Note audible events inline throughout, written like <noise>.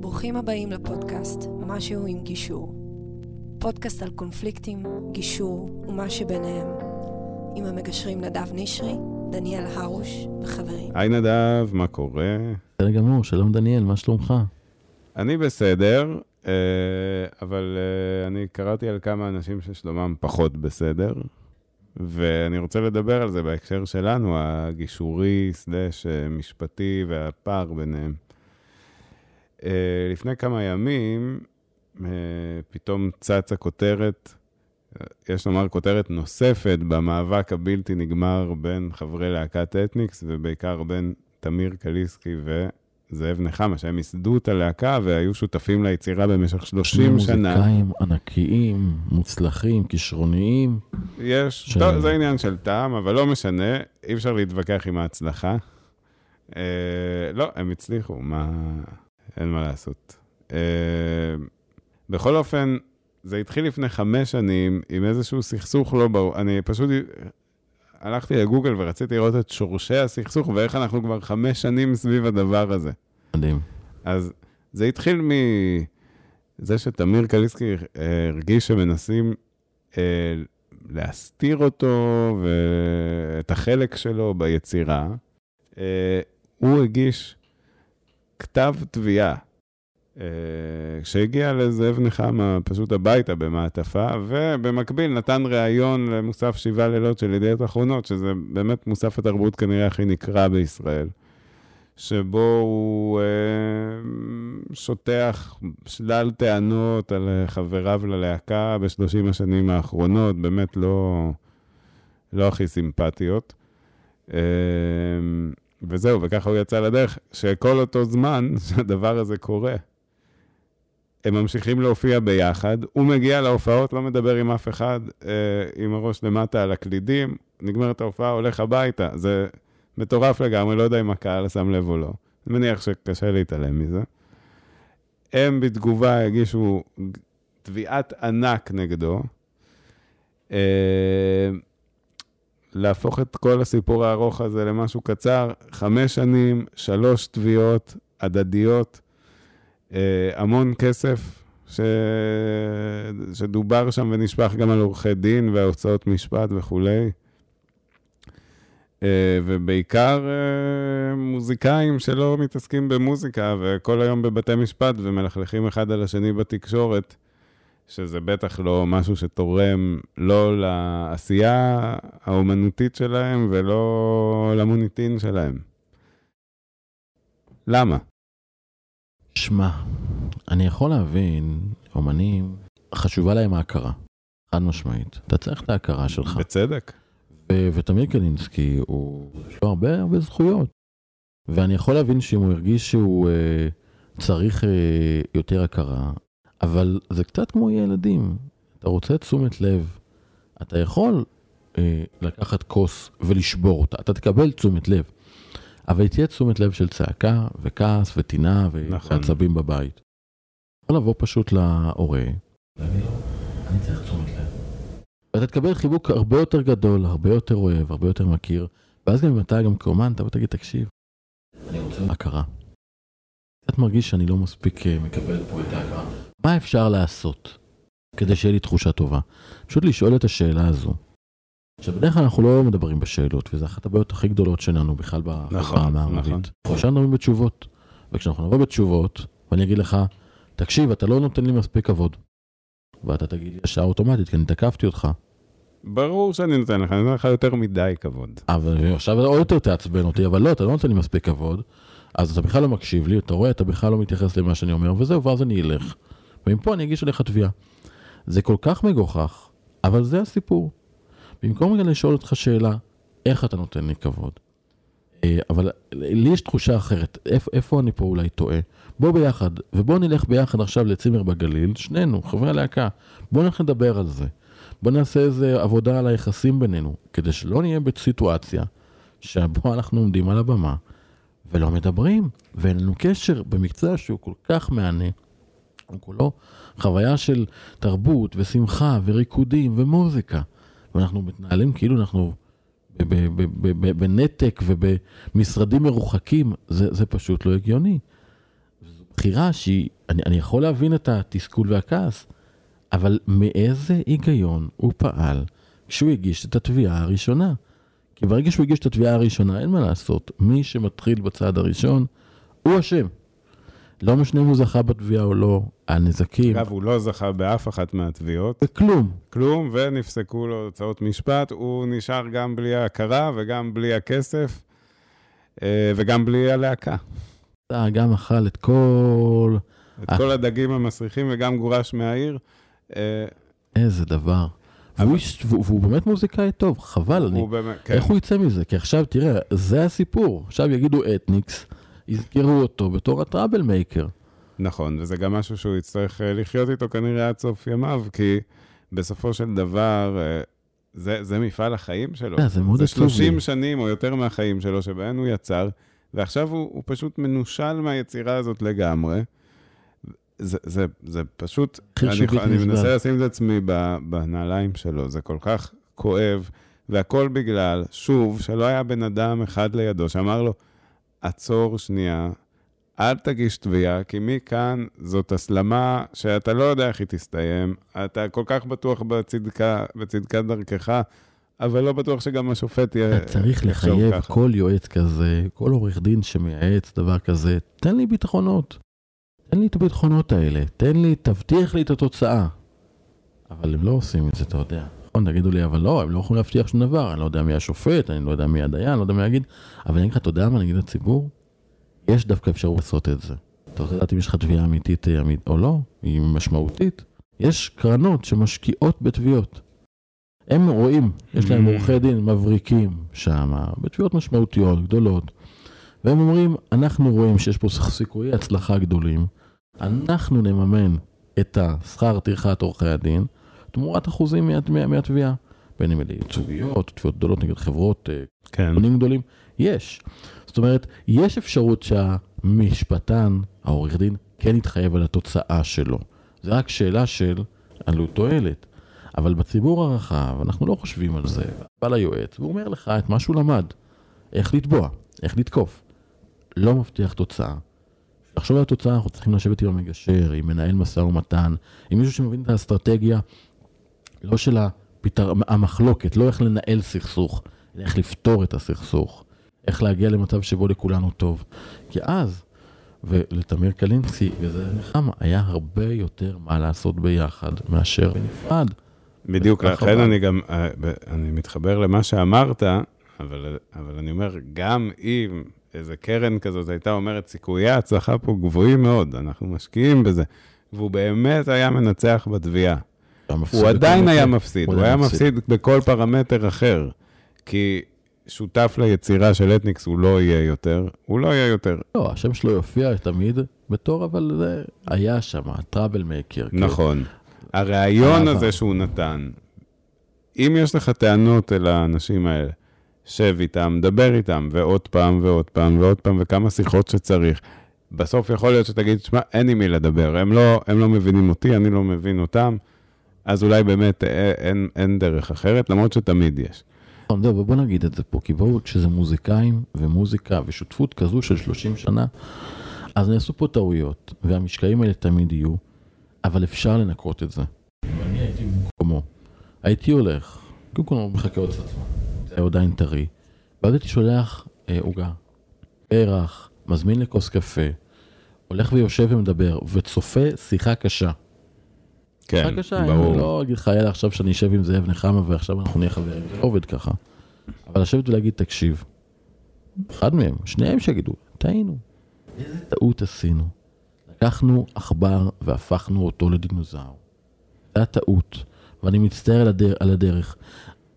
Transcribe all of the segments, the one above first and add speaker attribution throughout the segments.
Speaker 1: ברוכים הבאים לפודקאסט משהו עם גישור. פודקאסט על קונפליקטים, גישור ומה שביניהם. עם המגשרים נדב נשרי, דניאל הרוש וחברים.
Speaker 2: היי נדב, מה קורה?
Speaker 3: בסדר גמור, שלום דניאל, מה שלומך?
Speaker 2: אני בסדר, אה, אבל אה, אני קראתי על כמה אנשים ששלומם פחות בסדר, ואני רוצה לדבר על זה בהקשר שלנו, הגישורי סלש אה, משפטי והפער ביניהם. לפני כמה ימים, פתאום צצה כותרת, יש לומר כותרת נוספת במאבק הבלתי נגמר בין חברי להקת אתניקס, ובעיקר בין תמיר קליסקי ו... זאב נחמה, שהם ייסדו את הלהקה והיו שותפים ליצירה במשך 30 שנה.
Speaker 3: שני מוזיקאים ענקיים, מוצלחים, כישרוניים.
Speaker 2: יש, ש... טוב, זה עניין של טעם, אבל לא משנה, אי אפשר להתווכח עם ההצלחה. אה, לא, הם הצליחו, מה... אין מה לעשות. אה, בכל אופן, זה התחיל לפני חמש שנים עם איזשהו סכסוך לא ברור. אני פשוט הלכתי לגוגל ורציתי לראות את שורשי הסכסוך ואיך אנחנו כבר חמש שנים סביב הדבר הזה.
Speaker 3: מדהים.
Speaker 2: אז זה התחיל מזה שתמיר קליסקי אה, הרגיש שמנסים אה, להסתיר אותו ואת החלק שלו ביצירה. אה, הוא הגיש כתב תביעה כשהגיע לזאב נחמה פשוט הביתה במעטפה, ובמקביל נתן ראיון למוסף שבעה לילות של ידיעות אחרונות, שזה באמת מוסף התרבות כנראה הכי נקרא בישראל, שבו הוא אה, שוטח שלל טענות על חבריו ללהקה בשלושים השנים האחרונות, באמת לא, לא הכי סימפטיות. אה, וזהו, וככה הוא יצא לדרך, שכל אותו זמן <laughs> שהדבר הזה קורה. הם ממשיכים להופיע ביחד, הוא מגיע להופעות, לא מדבר עם אף אחד, אה, עם הראש למטה על הקלידים, נגמרת ההופעה, הולך הביתה. זה מטורף לגמרי, לא יודע אם הקהל שם לב או לא. אני מניח שקשה להתעלם מזה. הם בתגובה הגישו תביעת ענק נגדו. אה, להפוך את כל הסיפור הארוך הזה למשהו קצר, חמש שנים, שלוש תביעות הדדיות. אה, המון כסף ש... שדובר שם ונשפך גם על עורכי דין והוצאות משפט וכולי. אה, ובעיקר אה, מוזיקאים שלא מתעסקים במוזיקה וכל היום בבתי משפט ומלכלכים אחד על השני בתקשורת, שזה בטח לא משהו שתורם לא לעשייה האומנותית שלהם ולא למוניטין שלהם. למה?
Speaker 3: שמע, אני יכול להבין, אומנים, חשובה להם ההכרה, חד משמעית. אתה צריך את ההכרה שלך.
Speaker 2: בצדק.
Speaker 3: ותמיר קלינסקי, הוא, יש לו הרבה הרבה זכויות. ואני יכול להבין שאם הוא הרגיש שהוא אה, צריך אה, יותר הכרה, אבל זה קצת כמו ילדים. אתה רוצה תשומת לב, אתה יכול אה, לקחת כוס ולשבור אותה, אתה תקבל תשומת לב. אבל תהיה תשומת לב של צעקה וכעס וטינה נכון. ועצבים בבית. יכול לבוא פשוט להורה, להגיד לו, אני צריך תשומת לב. ואתה תקבל חיבוק הרבה יותר גדול, הרבה יותר אוהב, הרבה יותר מכיר, ואז גם אם אתה גם כאומן, אתה תגיד, תקשיב, אני רוצה הכרה. קצת מרגיש שאני לא מספיק אה, מקבל פה את ההכרה. מה אפשר לעשות כדי שיהיה לי תחושה טובה? פשוט לשאול את השאלה הזו. עכשיו, בדרך כלל אנחנו לא מדברים בשאלות, וזו אחת הבעיות הכי גדולות שלנו בכלל בחברה המערבית. אנחנו ישר מדברים בתשובות. וכשאנחנו נבוא בתשובות, ואני אגיד לך, תקשיב, אתה לא נותן לי מספיק כבוד. ואתה תגיד לי ישר אוטומטית, כי אני תקפתי אותך.
Speaker 2: ברור שאני נותן לך, אני נותן לך יותר מדי כבוד.
Speaker 3: אבל עכשיו עוד יותר תעצבן אותי, אבל לא, אתה לא נותן לי מספיק כבוד, אז אתה בכלל לא מקשיב לי, אתה רואה, אתה בכלל לא מתייחס למה שאני אומר, וזהו, ואז אני אלך. ומפה אני אגיש עליך תביעה. זה כל כך מגוחך, אבל זה הסיפור. במקום רגע לשאול אותך שאלה, איך אתה נותן לי כבוד? אה, אבל לי יש תחושה אחרת, איפה, איפה אני פה אולי טועה? בוא ביחד, ובוא נלך ביחד עכשיו לצימר בגליל, שנינו, חברי הלהקה, בוא נלך לדבר על זה. בוא נעשה איזה עבודה על היחסים בינינו, כדי שלא נהיה בסיטואציה שבו אנחנו עומדים על הבמה ולא מדברים, ואין לנו קשר במקצוע שהוא כל כך מהנה. הוא כולו חוויה של תרבות ושמחה וריקודים ומוזיקה. ואנחנו מתנהלים כאילו אנחנו בנתק ובמשרדים מרוחקים, זה, זה פשוט לא הגיוני. זו בחירה שהיא, אני, אני יכול להבין את התסכול והכעס, אבל מאיזה היגיון הוא פעל כשהוא הגיש את התביעה הראשונה? כי ברגע שהוא הגיש את התביעה הראשונה, אין מה לעשות. מי שמתחיל בצעד הראשון, הוא אשם. לא משנה אם הוא זכה בתביעה או לא, הנזקים,
Speaker 2: אגב, הוא לא זכה באף אחת מהתביעות,
Speaker 3: כלום.
Speaker 2: כלום, ונפסקו לו הוצאות משפט. הוא נשאר גם בלי ההכרה וגם בלי הכסף, אה, וגם בלי הלהקה.
Speaker 3: אתה גם אכל את כל...
Speaker 2: את. כל הדגים המסריחים וגם גורש מהעיר. אה,
Speaker 3: איזה דבר. והוא, והוא, והוא באמת מוזיקאי טוב, חבל, אני...
Speaker 2: באמת, כן.
Speaker 3: איך הוא יצא מזה? כי עכשיו, תראה, זה הסיפור. עכשיו יגידו אתניקס, יזכרו אותו בתור הטראבל מייקר.
Speaker 2: נכון, וזה גם משהו שהוא יצטרך אה, לחיות איתו כנראה עד סוף ימיו, כי בסופו של דבר, אה, זה, זה מפעל החיים שלו.
Speaker 3: אה, זה מאוד
Speaker 2: זה
Speaker 3: עצוב לי.
Speaker 2: 30 שנים או יותר מהחיים שלו שבהן הוא יצר, ועכשיו הוא, הוא פשוט מנושל מהיצירה הזאת לגמרי. זה, זה, זה פשוט, אני, אני. מנסה לשים את עצמי בנעליים שלו, זה כל כך כואב, והכל בגלל, שוב, שלא היה בן אדם אחד לידו שאמר לו, עצור שנייה, אל תגיש תביעה, כי מכאן זאת הסלמה שאתה לא יודע איך היא תסתיים, אתה כל כך בטוח בצדקה, בצדקת דרכך, אבל לא בטוח שגם השופט יהיה...
Speaker 3: אתה צריך לחייב
Speaker 2: ככה.
Speaker 3: כל יועץ כזה, כל עורך דין שמייעץ דבר כזה, תן לי ביטחונות. תן לי את הביטחונות האלה, תן לי, תבטיח לי את התוצאה. אבל הם לא עושים את זה, אתה יודע. נכון, תגידו לי, אבל לא, הם לא יכולים להבטיח שום דבר, אני לא יודע מי השופט, אני לא יודע מי הדיין, אני לא יודע מי יגיד, אבל אני אגיד לך, אתה יודע מה, אני אגיד לציבור, יש דווקא אפשרות לעשות את זה. אתה רוצה לדעת אם יש לך תביעה אמיתית אה, או לא, היא משמעותית. יש קרנות שמשקיעות בתביעות. הם רואים, יש להם
Speaker 2: Mm.
Speaker 3: עורכי דין מבריקים שם, בתביעות משמעותיות, גדולות, והם אומרים, אנחנו רואים שיש פה סיכויי הצלחה גדולים, אנחנו נממן את השכר טרחת עורכי הדין, תמורת אחוזים מה- מה- מהתביעה. בין אם אלה ייצוגיות, תביעות גדולות נגד חברות, אה,
Speaker 2: כן.
Speaker 3: קונים גדולים, יש. זאת אומרת, יש אפשרות שהמשפטן, העורך דין, כן יתחייב על התוצאה שלו. זה רק שאלה של עלות תועלת. אבל בציבור הרחב, אנחנו לא חושבים על זה. בא ליועץ, והוא אומר לך את מה שהוא למד. איך לתבוע, איך לתקוף. לא מבטיח תוצאה. לחשוב על התוצאה, אנחנו צריכים לשבת עם המגשר, עם מנהל משא ומתן, עם מישהו שמבין את האסטרטגיה, לא של הפתר... המחלוקת, לא איך לנהל סכסוך, אלא איך לפתור את הסכסוך. איך להגיע למצב שבו לכולנו טוב. כי אז, ולתמיר קלינסקי וזה נחמה, היה הרבה יותר מה לעשות ביחד מאשר בנפרד.
Speaker 2: בדיוק, לכן. אני גם, אה, אני מתחבר למה שאמרת, אבל, אבל אני אומר, גם אם איזה קרן כזאת הייתה אומרת, סיכויי ההצלחה פה גבוהים מאוד, אנחנו משקיעים בזה, והוא באמת היה מנצח בתביעה. הוא עדיין היה מפסיד, הוא היה מפסיד בכל פרמטר אחר, כי שותף ליצירה של אתניקס הוא לא יהיה יותר, הוא לא יהיה יותר.
Speaker 3: לא, השם שלו יופיע תמיד בתור, אבל זה היה שם, טראבל מייקר.
Speaker 2: נכון. הרעיון. הזה שהוא נתן, אם יש לך טענות אל האנשים האלה, שב איתם, דבר איתם, ועוד פעם ועוד פעם ועוד פעם, וכמה שיחות שצריך. בסוף יכול להיות שתגיד, שמע, אין עם מי לדבר, הם לא, הם לא מבינים אותי, אני לא מבין אותם, אז אולי באמת אה, אין, אין דרך אחרת, למרות שתמיד יש.
Speaker 3: זהו, ובוא נגיד את זה פה, כי בואו, כשזה מוזיקאים ומוזיקה ושותפות כזו של 30 שנה, אז נעשו פה טעויות, והמשקעים האלה תמיד יהיו, אבל אפשר לנקות את זה. ואני הייתי במקומו. הייתי הולך, קודם כל הוא מחכה עוד קצת זמן, זה עדיין טרי, ואז הייתי שולח אה, עוגה, פרח, מזמין לכוס קפה, הולך ויושב ומדבר, וצופה שיחה קשה.
Speaker 2: כן,
Speaker 3: קשה,
Speaker 2: ברור.
Speaker 3: אני לא אגיד לך, יאללה, עכשיו שאני אשב עם זאב נחמה ועכשיו אנחנו נהיה חברים, זה לא עובד ככה. אבל לשבת ולהגיד, תקשיב, אחד מהם, שניהם שיגידו, טעינו. איזה טעות עשינו. לקחנו עכבר והפכנו אותו לדינוזאור. זה הטעות, ואני מצטער על, הדר, על הדרך.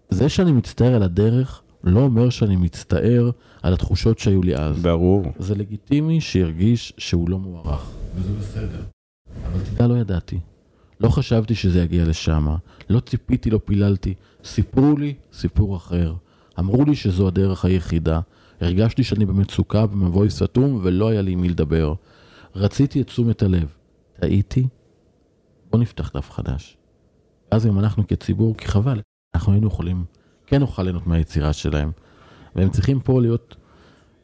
Speaker 3: זה שאני מצטער על הדרך, לא אומר שאני מצטער על התחושות שהיו לי אז.
Speaker 2: ברור.
Speaker 3: זה לגיטימי שירגיש שהוא לא מוערך, וזה בסדר. אבל תדע, לא ידעתי. לא חשבתי שזה יגיע לשם, לא ציפיתי, לא פיללתי. סיפרו לי סיפור אחר. אמרו לי שזו הדרך היחידה. הרגשתי שאני במצוקה, במבוי סתום, ולא היה לי עם מי לדבר. רציתי את תשומת הלב. טעיתי? בוא נפתח דף חדש. ואז אם אנחנו כציבור, כי חבל, אנחנו היינו יכולים כן נוכל ליהנות מהיצירה שלהם. והם צריכים פה להיות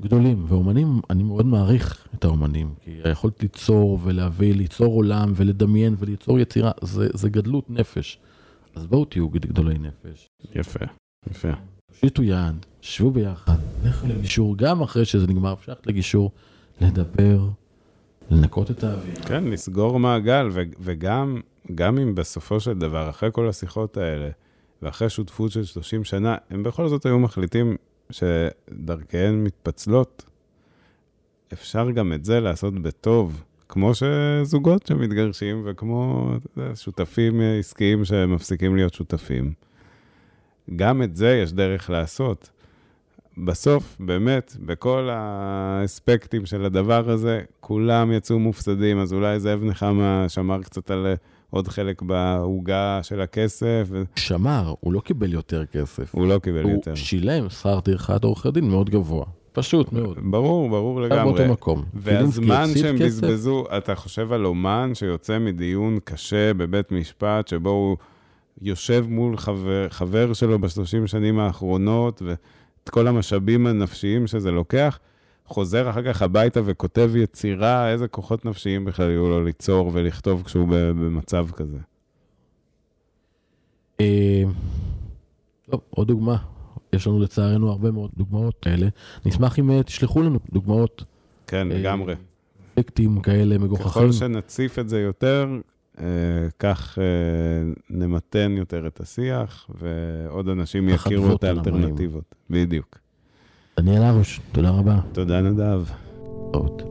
Speaker 3: גדולים. ואומנים, אני מאוד מעריך את האומנים, כי היכולת ליצור ולהביא, ליצור עולם ולדמיין וליצור יצירה, זה, זה גדלות נפש. אז בואו תהיו גדולי נפש.
Speaker 2: יפה, יפה.
Speaker 3: תושיטו יד, שבו ביחד, לכו לגישור, גם אחרי שזה נגמר, אפשר ללכת לגישור, לדבר, לנקות את האוויר.
Speaker 2: כן, לסגור מעגל, ו- וגם גם אם בסופו של דבר, אחרי כל השיחות האלה, ואחרי שותפות של 30 שנה, הם בכל זאת היו מחליטים שדרכיהן מתפצלות, אפשר גם את זה לעשות בטוב, כמו שזוגות שמתגרשים, וכמו שותפים עסקיים שמפסיקים להיות שותפים. גם את זה יש דרך לעשות. בסוף, באמת, בכל האספקטים של הדבר הזה, כולם יצאו מופסדים, אז אולי זאב נחמה שמר קצת על עוד חלק בעוגה של הכסף.
Speaker 3: שמר, הוא לא קיבל יותר כסף.
Speaker 2: הוא לא קיבל
Speaker 3: הוא
Speaker 2: יותר.
Speaker 3: שילם שכר טרחת עורכי דין מאוד גבוה. פשוט מאוד.
Speaker 2: ברור, ברור לגמרי.
Speaker 3: באותו מקום.
Speaker 2: והזמן שהם
Speaker 3: כסף,
Speaker 2: בזבזו, אתה חושב על אומן שיוצא מדיון קשה בבית משפט, שבו הוא יושב מול חבר, חבר שלו בשלושים שנים האחרונות, ואת כל המשאבים הנפשיים שזה לוקח, חוזר אחר כך הביתה וכותב יצירה, איזה כוחות נפשיים בכלל יהיו לו ליצור ולכתוב כשהוא במצב כזה.
Speaker 3: אה, טוב, עוד דוגמה. יש לנו לצערנו הרבה מאוד דוגמאות כאלה. נשמח אם אה, תשלחו לנו דוגמאות.
Speaker 2: כן,
Speaker 3: אה,
Speaker 2: לגמרי.
Speaker 3: אפקטים כאלה מגוחכים.
Speaker 2: ככל שנציף את זה יותר, כך נמתן יותר את השיח, ועוד אנשים יכירו את. האלטרנטיבות. בדיוק.
Speaker 3: דניאל הרוש, תודה רבה.
Speaker 2: תודה, נדב.
Speaker 3: להתראות.